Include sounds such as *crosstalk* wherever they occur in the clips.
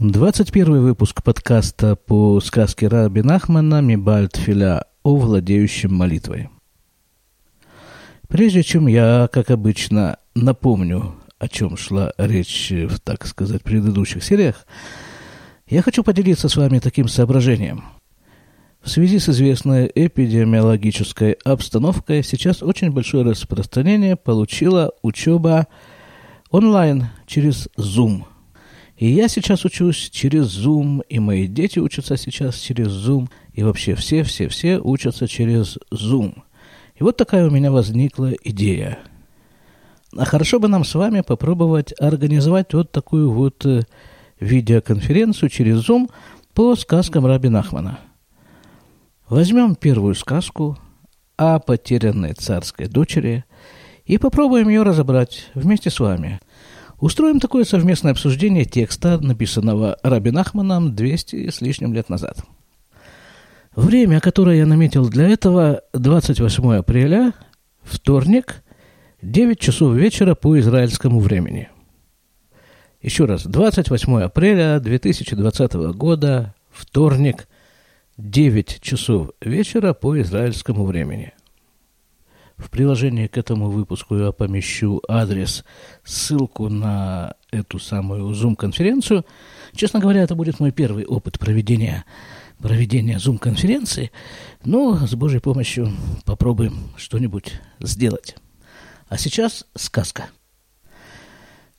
21 выпуск подкаста по сказке Раби Нахмана Мибальт Филя о владеющем молитвой. Прежде чем я, как обычно, напомню, о чем шла речь в, так сказать, предыдущих сериях, я хочу поделиться с вами таким соображением. В связи с известной эпидемиологической обстановкой сейчас очень большое распространение получила учеба онлайн через Zoom – и я сейчас учусь через Zoom, и мои дети учатся сейчас через Zoom, и вообще все-все-все учатся через Zoom. И вот такая у меня возникла идея. А хорошо бы нам с вами попробовать организовать вот такую вот э, видеоконференцию через Zoom по сказкам Раби Нахмана. Возьмем первую сказку о потерянной царской дочери и попробуем ее разобрать вместе с вами – Устроим такое совместное обсуждение текста, написанного Раби Нахманом 200 с лишним лет назад. Время, которое я наметил для этого, 28 апреля, вторник, 9 часов вечера по израильскому времени. Еще раз, 28 апреля 2020 года, вторник, 9 часов вечера по израильскому времени. В приложении к этому выпуску я помещу адрес, ссылку на эту самую Zoom-конференцию. Честно говоря, это будет мой первый опыт проведения, проведения Zoom-конференции, но с Божьей помощью попробуем что-нибудь сделать. А сейчас сказка.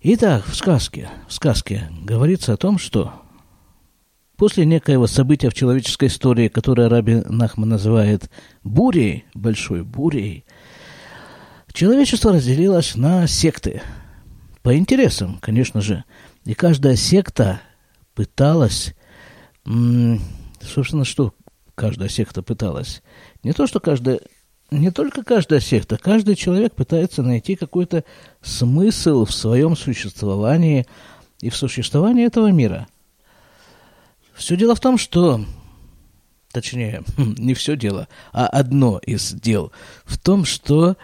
Итак, в сказке, в сказке говорится о том, что после некоего события в человеческой истории, которое Раби Нахман называет бурей, большой бурей, Человечество разделилось на секты. По интересам, конечно же. И каждая секта пыталась... Собственно, что каждая секта пыталась? Не то, что каждая... Не только каждая секта, каждый человек пытается найти какой-то смысл в своем существовании и в существовании этого мира. Все дело в том, что точнее, *laughs* не все дело, а одно из дел в том, что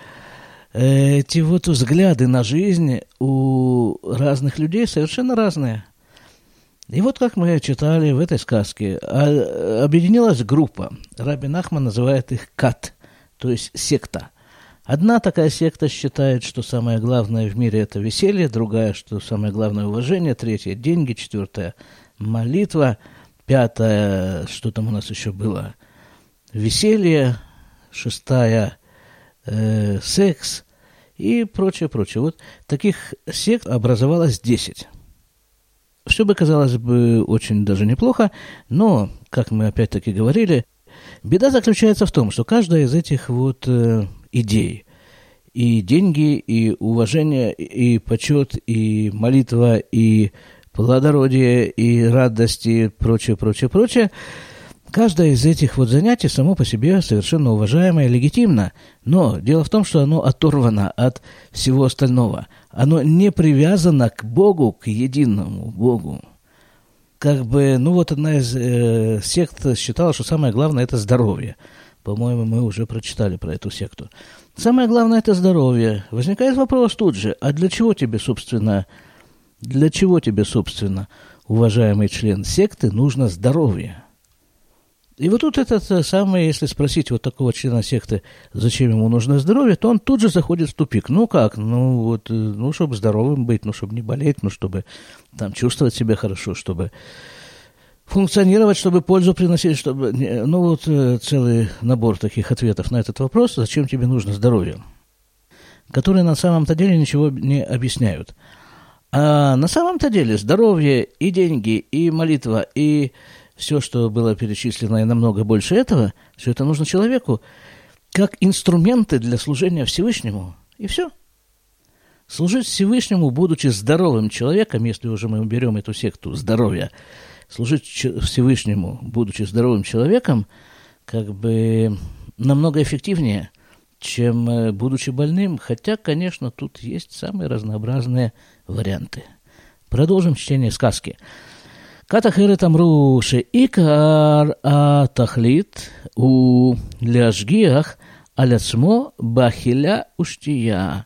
эти вот взгляды на жизнь у разных людей совершенно разные. И вот как мы читали в этой сказке, а, объединилась группа. Раби Нахман называет их кат, то есть секта. Одна такая секта считает, что самое главное в мире – это веселье, другая, что самое главное – уважение, третья – деньги, четвертая – молитва, пятая – что там у нас еще было – веселье, шестая э, – секс, и прочее, прочее. Вот таких сект образовалось 10. Все бы казалось бы очень даже неплохо, но, как мы опять-таки говорили, беда заключается в том, что каждая из этих вот э, идей, и деньги, и уважение, и почет, и молитва, и плодородие, и радость, и прочее, прочее, прочее – Каждое из этих вот занятий само по себе совершенно уважаемо и легитимно, но дело в том, что оно оторвано от всего остального. Оно не привязано к Богу, к единому Богу. Как бы, ну вот одна из э, сект считала, что самое главное это здоровье. По-моему, мы уже прочитали про эту секту. Самое главное это здоровье. Возникает вопрос тут же, а для чего тебе, собственно, для чего тебе, собственно, уважаемый член секты, нужно здоровье? И вот тут этот э, самый, если спросить вот такого члена секты, зачем ему нужно здоровье, то он тут же заходит в тупик. Ну как, ну вот, э, ну чтобы здоровым быть, ну чтобы не болеть, ну чтобы там чувствовать себя хорошо, чтобы функционировать, чтобы пользу приносить, чтобы... Ну вот э, целый набор таких ответов на этот вопрос, зачем тебе нужно здоровье, которые на самом-то деле ничего не объясняют. А на самом-то деле здоровье и деньги, и молитва, и все, что было перечислено, и намного больше этого, все это нужно человеку как инструменты для служения Всевышнему. И все. Служить Всевышнему, будучи здоровым человеком, если уже мы берем эту секту здоровья, служить Всевышнему, будучи здоровым человеком, как бы намного эффективнее, чем э, будучи больным, хотя, конечно, тут есть самые разнообразные варианты. Продолжим чтение сказки. כת אחרת אמרו שעיקר התכלית הוא להשגיח על עצמו באכילה ושתייה.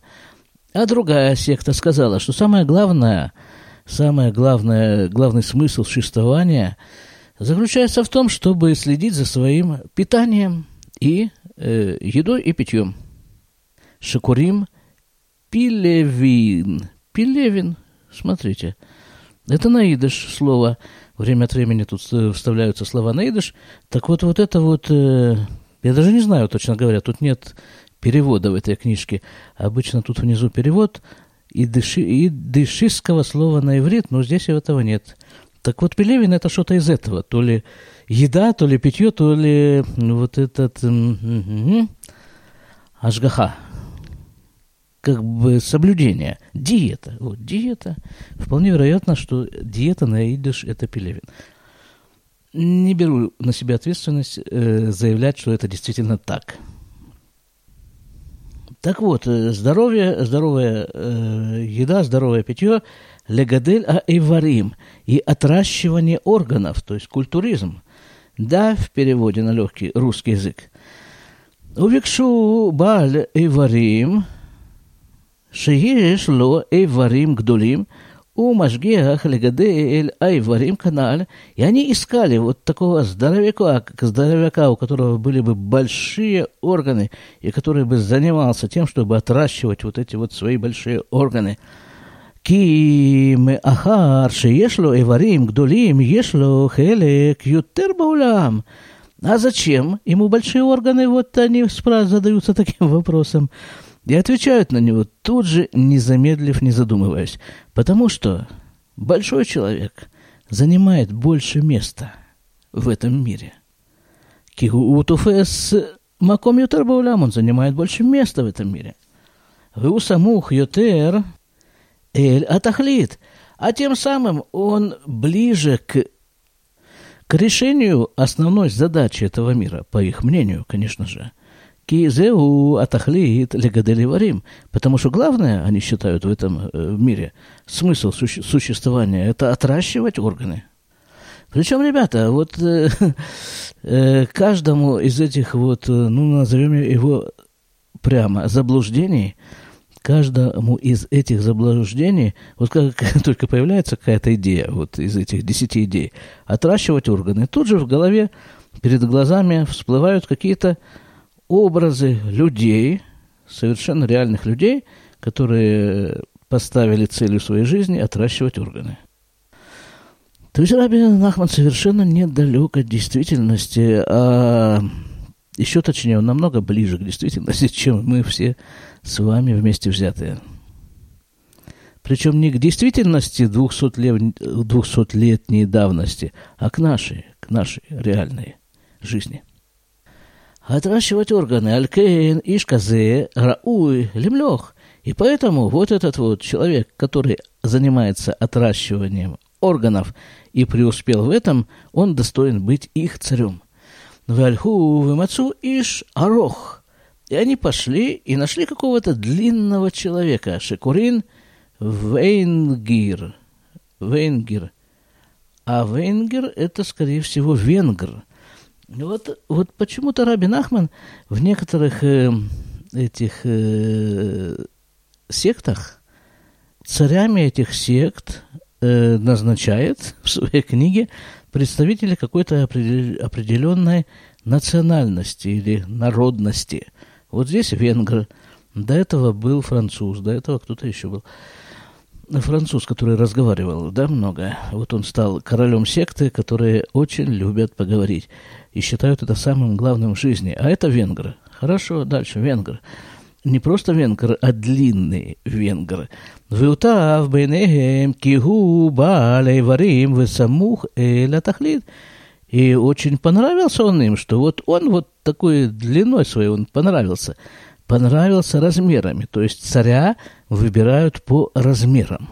А другая секта сказала, что самое главное самое главное, главный смысл существования заключается в том, чтобы следить за своим питанием и э, едой и питьем. Шакурим пилевин. Пилевин, смотрите, это наидыш слово. Время от времени тут вставляются слова наидыш. Так вот, вот это вот, э, я даже не знаю, точно говоря, тут нет перевода в этой книжке. Обычно тут внизу перевод и, дыши, и дышистского слова на иврит, но здесь этого нет. Так вот, пелевин это что-то из этого. То ли еда, то ли питье, то ли вот этот м-м-м, ажгаха. Как бы соблюдение. Диета. Вот, диета. Вполне вероятно, что диета на идыш – это пелевин. Не беру на себя ответственность э, заявлять, что это действительно так. Так вот, э, здоровье, здоровая э, еда, здоровое питье, легадель а эварим и отращивание органов, то есть культуризм. Да, в переводе на легкий русский язык. Увекшу баль эварим, шееш ло эварим гдулим – у Машгеах Легадель Айварим канал, и они искали вот такого здоровяка, как здоровяка, у которого были бы большие органы, и который бы занимался тем, чтобы отращивать вот эти вот свои большие органы. כי מאחר שיש לו איברים גדולים, יש לו חלק יותר בעולם. А зачем? Ему большие органы, вот они задаются таким вопросом и отвечают на него тут же, не замедлив, не задумываясь. Потому что большой человек занимает больше места в этом мире. Кигуутуфес маком ютер баулям, он занимает больше места в этом мире. Веусамух ютер эль атахлит. А тем самым он ближе к, к решению основной задачи этого мира, по их мнению, конечно же – Кизеу атахлит легадель варим. Потому что главное, они считают в этом э, мире, смысл суще- существования – это отращивать органы. Причем, ребята, вот э, *laughs* э, каждому из этих вот, э, ну, назовем его прямо, заблуждений, каждому из этих заблуждений, вот как *laughs* только появляется какая-то идея, вот из этих десяти идей, отращивать органы, тут же в голове, перед глазами всплывают какие-то образы людей, совершенно реальных людей, которые поставили целью своей жизни отращивать органы. То есть Рабин Нахман совершенно недалек от действительности, а еще точнее, он намного ближе к действительности, *laughs* чем мы все с вами вместе взятые. Причем не к действительности 200-летней давности, а к нашей, к нашей реальной жизни – отращивать органы. Алькейн ишказе рауй лемлех. И поэтому вот этот вот человек, который занимается отращиванием органов и преуспел в этом, он достоин быть их царем. Вальху вымацу иш арох. И они пошли и нашли какого-то длинного человека. Шекурин Вейнгир. Вейнгир. А Вейнгер это, скорее всего, венгр – вот, вот почему-то Рабин Ахман в некоторых э, этих э, сектах царями этих сект э, назначает в своей книге представителей какой-то определенной национальности или народности. Вот здесь венгр, до этого был француз, до этого кто-то еще был француз, который разговаривал, да, много. Вот он стал королем секты, которые очень любят поговорить и считают это самым главным в жизни. А это венгры. Хорошо, дальше, венгр. Не просто венгр, а длинный венгр. Вилтав бейнехем кигу балей варим весамух эля тахлит. И очень понравился он им, что вот он вот такой длиной своей он понравился – понравился размерами, то есть царя выбирают по размерам.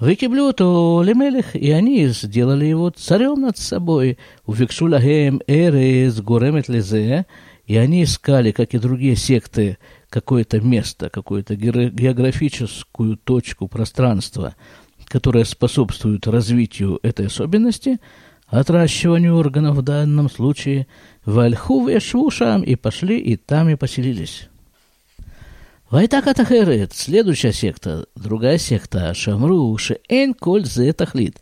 Выкиблюту лемелих, и они сделали его царем над собой. Увекшу лагем эрез горемет лезе, и они искали, как и другие секты, какое-то место, какую-то географическую точку пространства, которая способствует развитию этой особенности, отращиванию органов в данном случае, вальху вешвушам, и пошли, и там и поселились. Вайтака Тахерет, следующая секта, другая секта, Шамру, Шеэн Коль Зе Тахлит.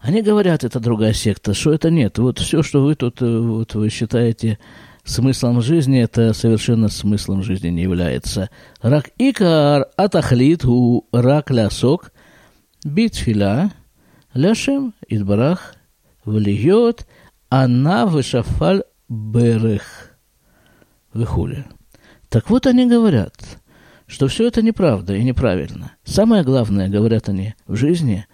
Они говорят, это другая секта, что это нет. Вот все, что вы тут э, вот вы считаете смыслом жизни, это совершенно смыслом жизни не является. Рак икар атахлит у рак лясок битфиля ляшем идбарах влиет она вышафаль берех выхули. Так вот они говорят – что все это неправда и неправильно. Самое главное, говорят они, в жизни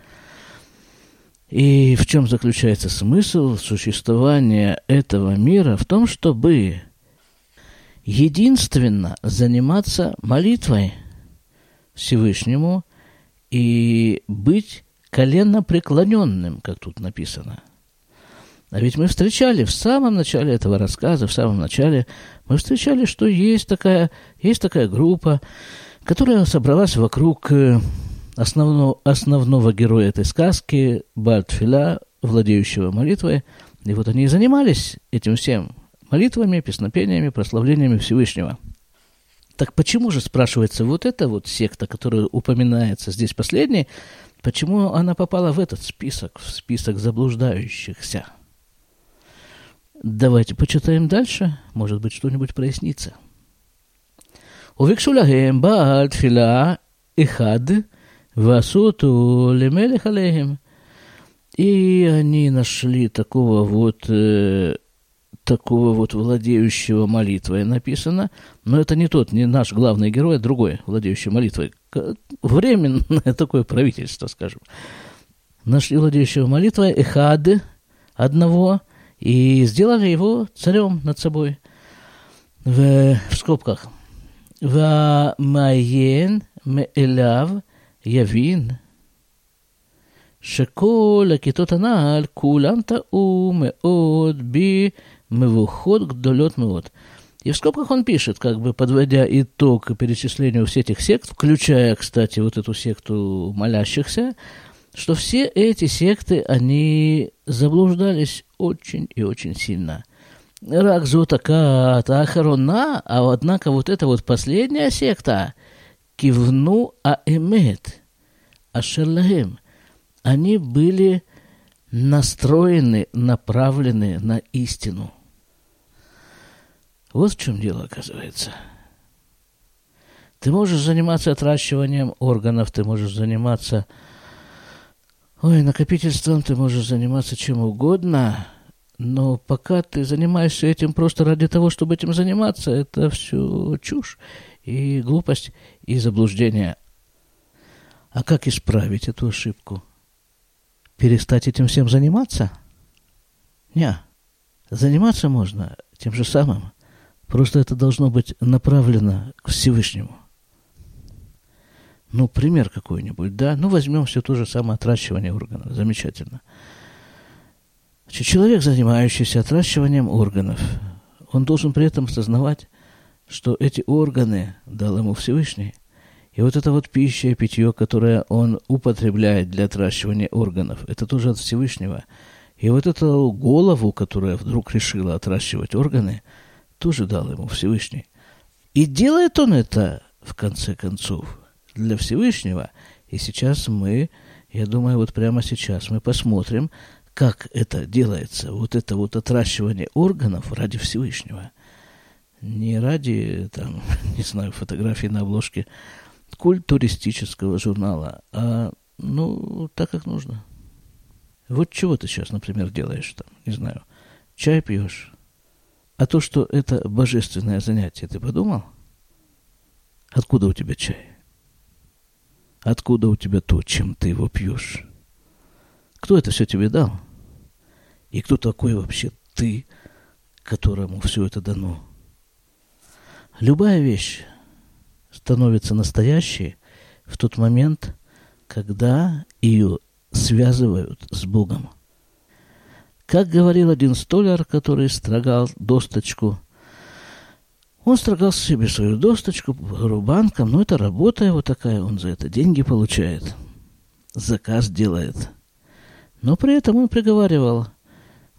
и в чем заключается смысл существования этого мира? В том, чтобы единственно заниматься молитвой Всевышнему и быть коленно преклоненным, как тут написано. А ведь мы встречали в самом начале этого рассказа, в самом начале, мы встречали, что есть такая, есть такая группа, которая собралась вокруг э, основного, основного героя этой сказки, Бальтфиля, владеющего молитвой. И вот они и занимались этим всем молитвами, песнопениями, прославлениями Всевышнего. Так почему же, спрашивается, вот эта вот секта, которая упоминается здесь последней, почему она попала в этот список, в список заблуждающихся? Давайте почитаем дальше, может быть, что-нибудь прояснится. וביקשו להם בעל תפילה אחד ועשו אותו למלך עליהם. И они нашли такого вот, э, такого вот владеющего молитвой написано, но это не тот, не наш главный герой, а другой, владеющий молитвой. Временное *laughs* такое правительство, скажем. Нашли владеющего молитвой Эхад, одного, и сделали его царем над собой. В, в скобках. והמעיין מאליו יבין שכל הכיתות הנ"ל כולם טעו מאוד במבוכות גדולות מאוד. И в скобках он пишет, как бы подводя итог перечислению всех этих сект, включая, кстати, вот эту секту молящихся, что все эти секты, они заблуждались очень и очень сильно. Ракзу такая ахарона, а однако вот эта вот последняя секта, кивну а эмет, ашерлахем, они были настроены, направлены на истину. Вот в чем дело, оказывается. Ты можешь заниматься отращиванием органов, ты можешь заниматься Ой, накопительством ты можешь заниматься чем угодно, но пока ты занимаешься этим просто ради того, чтобы этим заниматься, это все чушь и глупость и заблуждение. А как исправить эту ошибку? Перестать этим всем заниматься? Не. Заниматься можно тем же самым. Просто это должно быть направлено к Всевышнему. Ну, пример какой-нибудь, да? Ну, возьмем все то же самое отращивание органов. Замечательно. Значит, человек, занимающийся отращиванием органов, он должен при этом осознавать, что эти органы дал ему Всевышний. И вот эта вот пища и питье, которое он употребляет для отращивания органов, это тоже от Всевышнего. И вот эту голову, которая вдруг решила отращивать органы, тоже дал ему Всевышний. И делает он это, в конце концов, для Всевышнего. И сейчас мы, я думаю, вот прямо сейчас мы посмотрим, как это делается, вот это вот отращивание органов ради Всевышнего. Не ради, там, *laughs* не знаю, фотографии на обложке культуристического журнала, а, ну, так как нужно. Вот чего ты сейчас, например, делаешь там, не знаю, чай пьешь. А то, что это божественное занятие, ты подумал? Откуда у тебя чай? Откуда у тебя то, чем ты его пьешь? Кто это все тебе дал? И кто такой вообще ты, которому все это дано? Любая вещь становится настоящей в тот момент, когда ее связывают с Богом. Как говорил один столяр, который строгал досточку он строгал себе свою досточку рубанком, но это работа его такая, он за это деньги получает, заказ делает. Но при этом он приговаривал,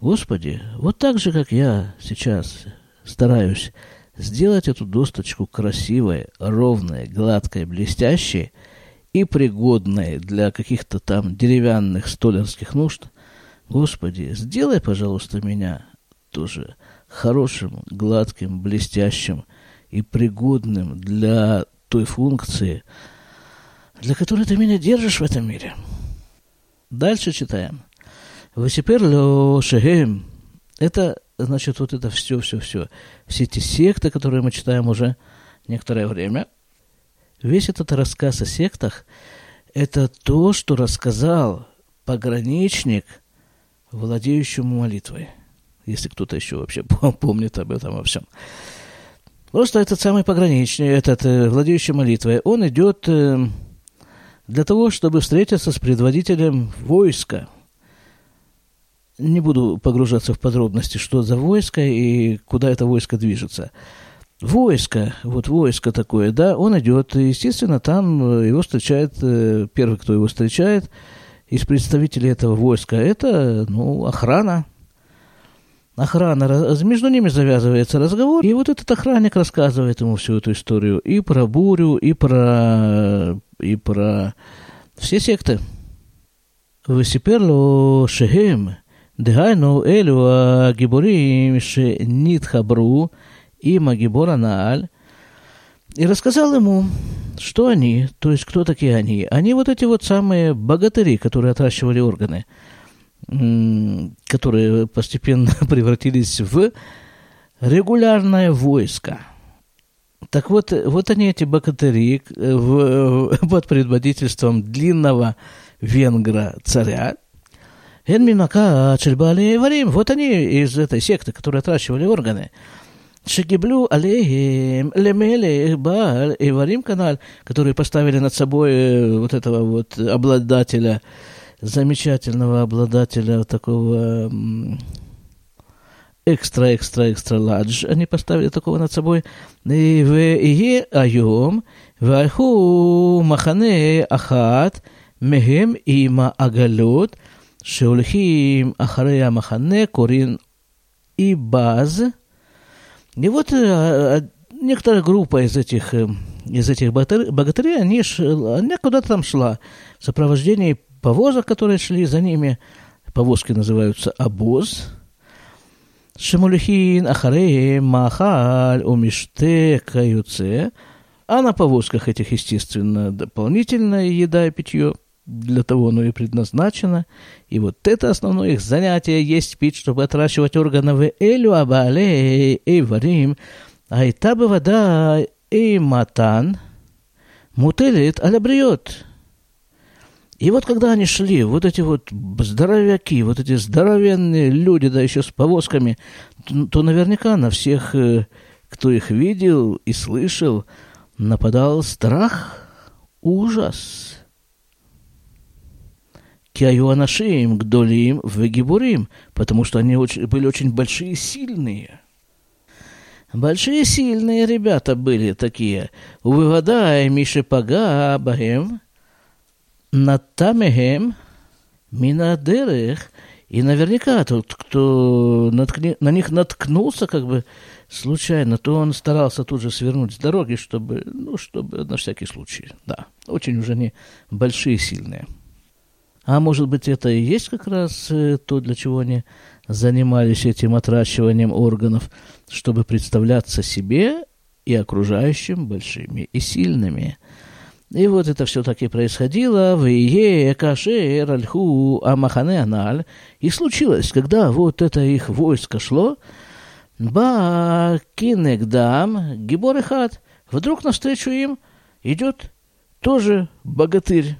Господи, вот так же, как я сейчас стараюсь сделать эту досточку красивой, ровной, гладкой, блестящей и пригодной для каких-то там деревянных столярских нужд. Господи, сделай, пожалуйста, меня тоже хорошим, гладким, блестящим и пригодным для той функции, для которой ты меня держишь в этом мире. Дальше читаем. Васипер шехем. Это значит вот это все, все, все. Все эти секты, которые мы читаем уже некоторое время. Весь этот рассказ о сектах – это то, что рассказал пограничник, владеющему молитвой. Если кто-то еще вообще *laughs* помнит об этом во всем. Просто этот самый пограничник, этот э, владеющий молитвой, он идет э, для того, чтобы встретиться с предводителем войска. Не буду погружаться в подробности, что за войско и куда это войско движется. Войско, вот войско такое, да, он идет, естественно, там э, его встречает, первый, кто его встречает из представителей этого войска, это, ну, охрана, охрана, между ними завязывается разговор, и вот этот охранник рассказывает ему всю эту историю и про бурю, и про, и про все секты. וסיפר לו שהם, דהיינו אלו הגיבורים שנתחברו עם הגיבור הנעל, и рассказал ему, что они, то есть кто такие они. Они вот эти вот самые богатыри, которые отращивали органы – которые постепенно *laughs* превратились в регулярное войско. Так вот, вот они, эти богатыри, в, под предводительством длинного венгра царя, Энминака Чельбали Варим, вот они из этой секты, которые отращивали органы. Шегиблю алейхим лемеле баал и варим канал, которые поставили над собой э, вот этого вот обладателя замечательного обладателя такого экстра, экстра, экстра ладж. Они поставили такого над собой. И в Ие Айом, в Айху Махане Ахат, Мехем Има Агалот, Шеульхим Ахарея Махане, Корин и Баз. И вот э, а, некоторая группа из этих э, из этих богатырей, они, она куда-то там шла в сопровождении повозок, которые шли за ними. Повозки называются обоз. Шемулихин, Ахареем, Махаль, Умиште, Каюце. А на повозках этих, естественно, дополнительная еда и питье. Для того оно и предназначено. И вот это основное их занятие есть пить, чтобы отращивать органы. Элю абале и варим. Айта бы вода и матан. Мутелит алябриот. И вот когда они шли, вот эти вот здоровяки, вот эти здоровенные люди, да еще с повозками, то, то наверняка на всех, э, кто их видел и слышал, нападал страх, ужас. Киаюанашим, Гдолим, Вегибурим, потому что они очень, были очень большие и сильные. Большие сильные ребята были такие. Увывадай, Миша Пага, Бахем – Натамехем Минадерех. И наверняка тот, кто наткни, на них наткнулся как бы случайно, то он старался тут же свернуть с дороги, чтобы, ну, чтобы на всякий случай. Да, очень уже не большие, сильные. А может быть, это и есть как раз э, то, для чего они занимались этим отращиванием органов, чтобы представляться себе и окружающим большими и сильными – и вот это все таки происходило в Ие, Кашер, Альху, Амахане, Аналь. И случилось, когда вот это их войско шло, Ба Кинегдам, Гибор Хат, вдруг навстречу им идет тоже богатырь.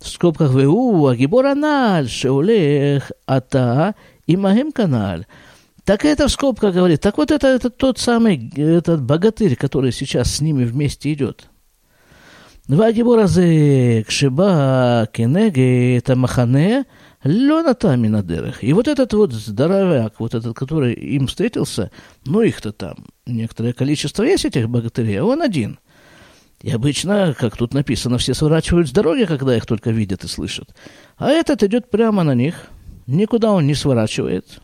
В скобках ВУ, а Гибор Аналь, Шеулех, Ата, Имахем Каналь. Так это в скобках говорит. Так вот это, это тот самый этот богатырь, который сейчас с ними вместе идет. והגיבור הזה, כשבא כנגד המחנה, לא נתן מן הדרך. И вот этот вот здоровяк, вот этот, который им встретился, ну их-то там некоторое количество есть этих богатырей, а он один. И обычно, как тут написано, все сворачивают с дороги, когда их только видят и слышат. А этот идет прямо на них, никуда он не сворачивает.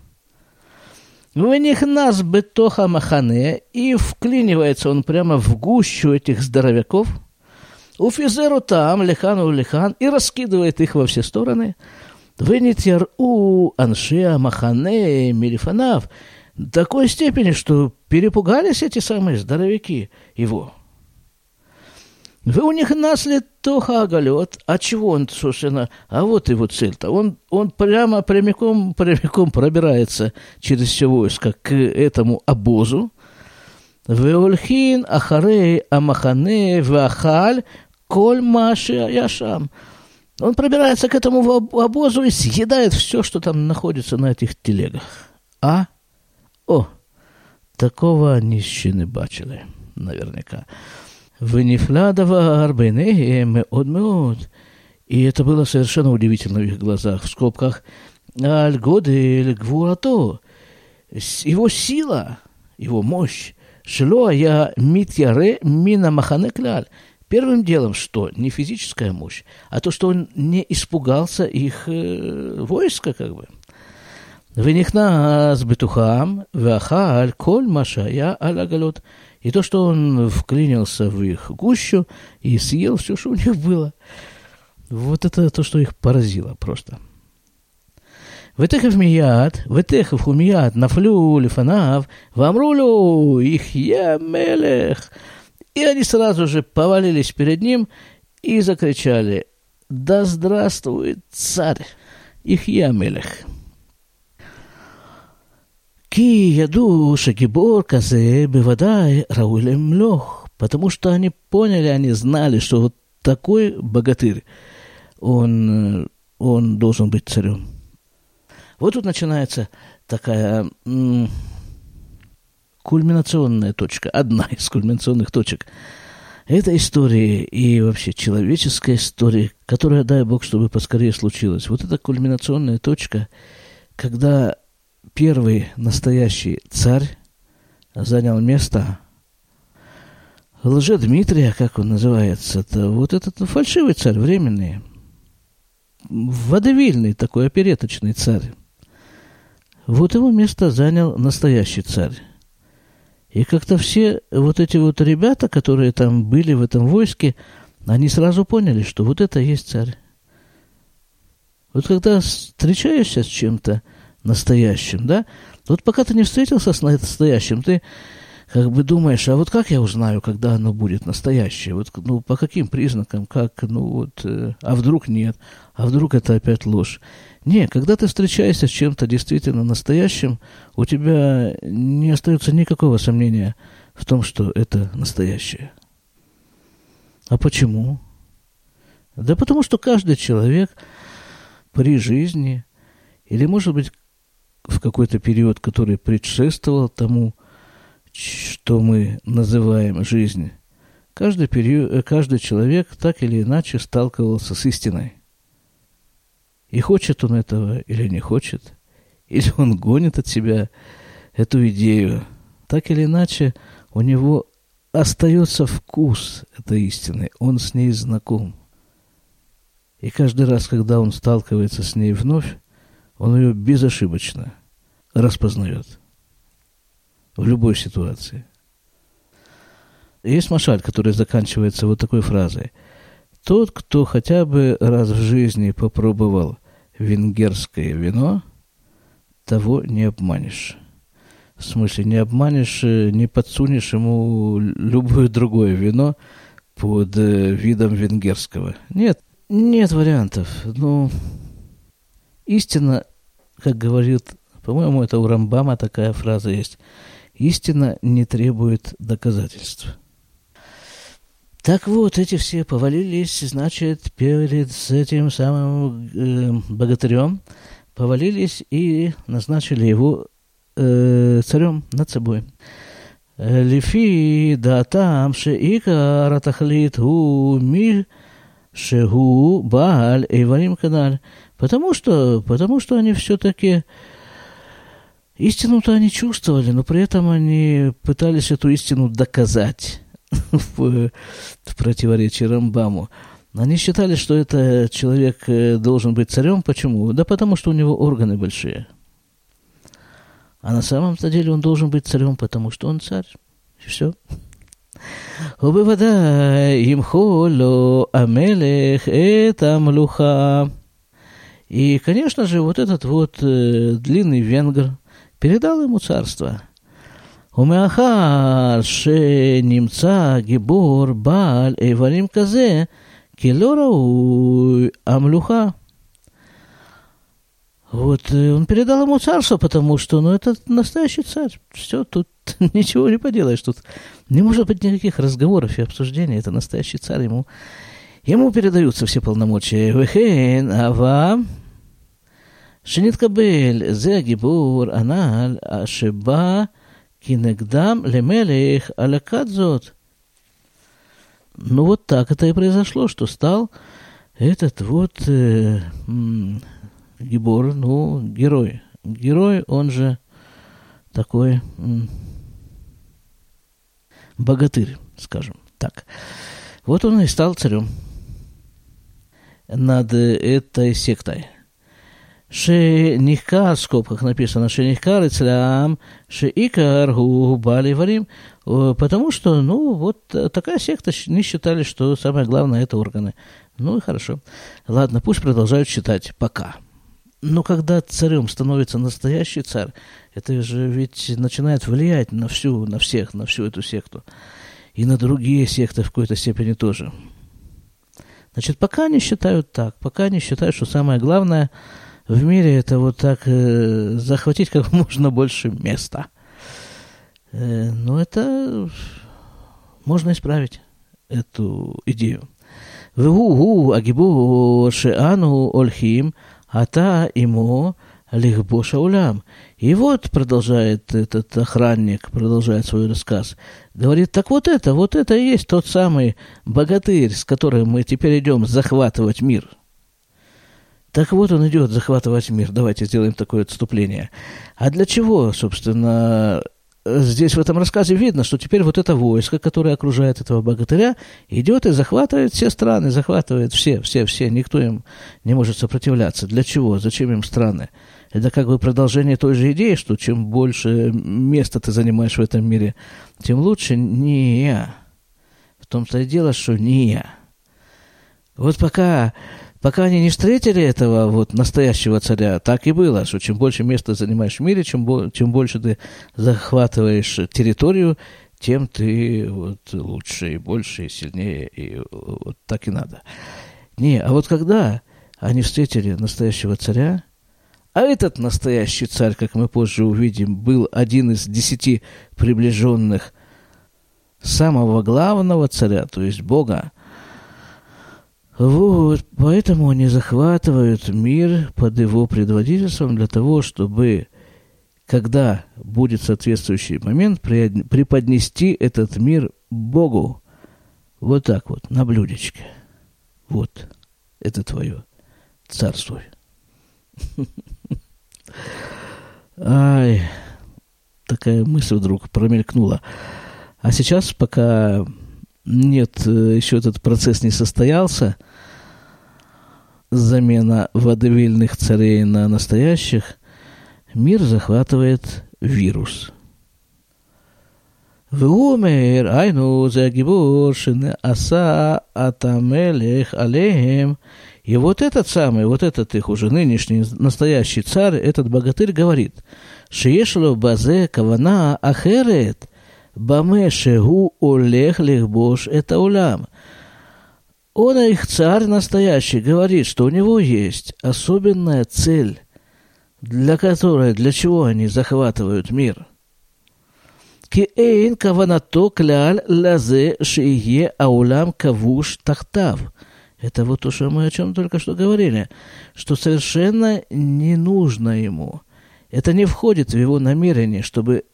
В них нас бетоха махане, и вклинивается он прямо в гущу этих здоровяков, у физеру там, лихану лихан, и раскидывает их во все стороны. Венитер у аншеа махане милифанав до такой степени, что перепугались эти самые здоровяки его – вы у них насли тоха оголет. А чего он, собственно, а вот его цель-то. Он, он прямо прямиком, прямиком пробирается через все войско к этому обозу. Веольхин ахарей амахане вахаль Коль Маша Яшам. Он пробирается к этому обозу и съедает все, что там находится на этих телегах. А? О, такого нищины бачили, наверняка. Венефлядова Арбейнеги Меодмеод. И это было совершенно удивительно в их глазах, в скобках Аль Годы Эль Гвурато. Его сила, его мощь, Шло я митяре мина маханекляль Первым делом, что не физическая мощь, а то, что он не испугался их э, войска, как бы. Венихнас бетухам, ваха аль коль машая аль агалот. И то, что он вклинился в их гущу и съел все, что у них было. Вот это то, что их поразило просто. Ветехов мияд, ветехов хумияд, нафлю лифанав, вамрулю, их я мелех. И они сразу же повалились перед ним и закричали «Да здравствует царь! Их я мелех!» «Ки яду Гибор, казе Бивадай, раулем лех!» Потому что они поняли, они знали, что вот такой богатырь, он, он должен быть царем. Вот тут начинается такая кульминационная точка, одна из кульминационных точек этой истории и вообще человеческой истории, которая, дай Бог, чтобы поскорее случилась. Вот эта кульминационная точка, когда первый настоящий царь занял место лже-Дмитрия, как он называется, это вот этот фальшивый царь, временный, водовильный такой опереточный царь. Вот его место занял настоящий царь. И как-то все вот эти вот ребята, которые там были в этом войске, они сразу поняли, что вот это есть царь. Вот когда встречаешься с чем-то, настоящим, да? Вот пока ты не встретился с настоящим, ты как бы думаешь, а вот как я узнаю, когда оно будет настоящее? Вот, ну, по каким признакам, как, ну, вот, э, а вдруг нет, а вдруг это опять ложь? Не, когда ты встречаешься с чем-то действительно настоящим, у тебя не остается никакого сомнения в том, что это настоящее. А почему? Да потому что каждый человек при жизни, или, может быть, в какой-то период, который предшествовал тому, что мы называем жизнь, каждый, период, э, каждый человек так или иначе сталкивался с истиной. И хочет он этого или не хочет, или он гонит от себя эту идею, так или иначе у него остается вкус этой истины, он с ней знаком. И каждый раз, когда он сталкивается с ней вновь, он ее безошибочно распознает в любой ситуации. Есть машаль, который заканчивается вот такой фразой. Тот, кто хотя бы раз в жизни попробовал венгерское вино, того не обманешь. В смысле, не обманешь, не подсунешь ему любое другое вино под э, видом венгерского. Нет, нет вариантов. Ну, истина, как говорит по-моему, это у Рамбама такая фраза есть. Истина не требует доказательств. Так вот, эти все повалились, значит, перед этим самым э, богатырем повалились и назначили его э, царем над собой. Э, Лифи да там шеика ратахлит у мир шегу бааль и варим каналь. Потому что, потому что они все-таки истину-то они чувствовали, но при этом они пытались эту истину доказать. *laughs* в, в противоречии Рамбаму. Они считали, что этот человек э, должен быть царем. Почему? Да потому что у него органы большие. А на самом-то деле он должен быть царем, потому что он царь. И все. ובוודאי ימחו לו המלך את המלוכה. И, конечно же, вот этот вот э, длинный венгр передал ему царство. ומאחר שנמצא גיבור בעל איברים כזה, כי לא ראוי המלוכה. Вот э, он передал ему царство, потому что, ну, это настоящий царь. Все, тут *laughs* ничего не поделаешь. Тут не может быть никаких разговоров и обсуждений. Это настоящий царь. Ему, ему передаются все полномочия. Вехен, ава, שנתקבל זה הגיבור הנ"ל שבא כנגדם Кинегдам лемелеих алякадзот. Ну вот так это и произошло, что стал этот вот э, Гибор, ну, герой. Герой, он же такой богатырь, скажем так. Вот он и стал царем над этой сектой – Шенихка, в скобках написано, Шенихка рыцлям, Шеикар гу бали варим, э, потому что, ну, вот такая секта, не считали, что самое главное – это органы. Ну и хорошо. Ладно, пусть продолжают считать. Пока. Но когда царем становится настоящий царь, это же ведь начинает влиять на всю, на всех, на всю эту секту. И на другие секты в какой-то степени тоже. Значит, пока они считают так, пока они считают, что самое главное – в мире это вот так э, захватить как можно больше места. Э, но это можно исправить эту идею. Вегу агибу шеану ольхим ата ему лихбо шаулям. И вот, продолжает этот охранник, продолжает свой рассказ, говорит, так вот это, вот это и есть тот самый богатырь, с которым мы теперь идем захватывать мир – так вот он идет захватывать мир. Давайте сделаем такое отступление. А для чего, собственно, здесь в этом рассказе видно, что теперь вот это войско, которое окружает этого богатыря, идет и захватывает все страны, захватывает все, все, все. Никто им не может сопротивляться. Для чего? Зачем им страны? Это как бы продолжение той же идеи, что чем больше места ты занимаешь в этом мире, тем лучше. Не я. В том-то и дело, что не я. Вот пока Пока они не встретили этого вот настоящего царя, так и было, что чем больше места занимаешь в мире, чем, чем больше ты захватываешь территорию, тем ты вот лучше и больше, и сильнее, и вот так и надо. Не, а вот когда они встретили настоящего царя, а этот настоящий царь, как мы позже увидим, был один из десяти приближенных самого главного царя, то есть Бога, вот, поэтому они захватывают мир под его предводительством для того, чтобы, когда будет соответствующий момент, преподнести этот мир Богу. Вот так вот, на блюдечке. Вот, это твое. Царствуй. Ай, такая мысль вдруг промелькнула. А сейчас, пока нет, э, еще этот процесс не состоялся. Замена водовильных царей на настоящих. Мир захватывает вирус. Вумер, айну, загибуршин, аса, атамелех, алеем. И вот этот самый, вот этот их уже нынешний настоящий царь, этот богатырь говорит, «Шиешло базе кавана ахерет», баме шегу олех лехбош это улям». Он, их царь настоящий, говорит, что у него есть особенная цель, для которой, для чего они захватывают мир. Киэйн каванато кляль лазе шие аулам кавуш тахтав. Это вот то, что мы о чем только что говорили, что совершенно не нужно ему. Это не входит в его намерение, чтобы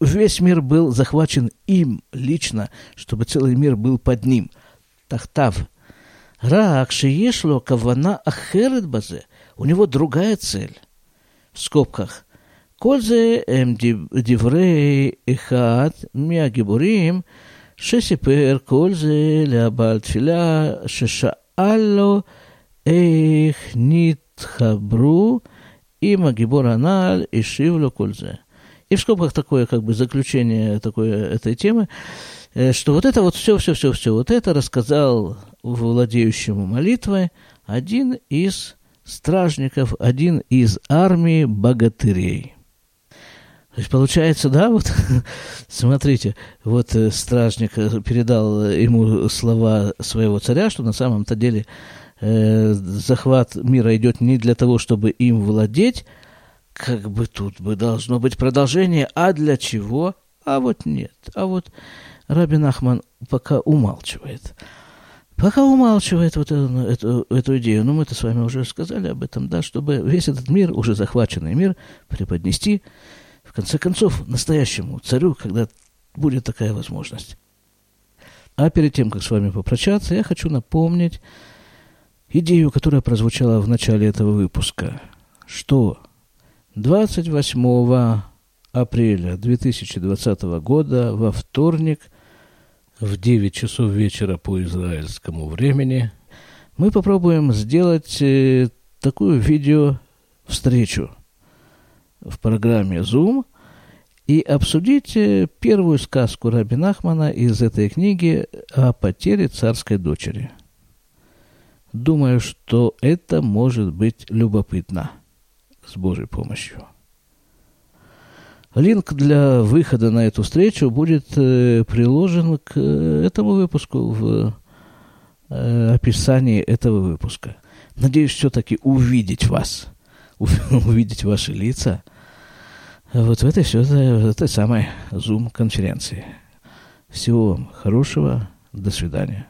весь мир был захвачен им лично, чтобы целый мир был под ним. Тахтав. Рак шиешло кавана ахерет базе. У него другая цель. В скобках. Кользе эм диврей эхат миагибурим шесипер кользе лябаль тфиля шешаалло эх нитхабру и агибор анал и шивло кользе. И в скобках такое как бы заключение такой, этой темы, э, что вот это вот все, все, все, все, вот это рассказал владеющему молитвой один из стражников, один из армии богатырей. То есть получается, да, вот *laughs* смотрите, вот э, стражник э, передал ему слова своего царя, что на самом-то деле э, захват мира идет не для того, чтобы им владеть, как бы тут бы должно быть продолжение, а для чего? А вот нет. А вот Рабин Ахман пока умалчивает. Пока умалчивает вот эту, эту, эту идею, ну мы-то с вами уже сказали об этом, да, чтобы весь этот мир, уже захваченный мир, преподнести в конце концов, настоящему царю, когда будет такая возможность. А перед тем, как с вами попрощаться, я хочу напомнить идею, которая прозвучала в начале этого выпуска, что 28 апреля 2020 года во вторник в 9 часов вечера по израильскому времени мы попробуем сделать э, такую видео встречу – в программе Zoom и обсудить э, первую сказку Раби Нахмана из этой книги о потере царской дочери. Думаю, что это может быть любопытно с Божьей помощью. Линк для выхода на эту встречу будет э, приложен к э, этому выпуску в э, описании этого выпуска. Надеюсь все-таки увидеть вас, *laughs* увидеть ваши лица – вот в этой все, в этой самой Zoom-конференции. Всего вам хорошего. До свидания.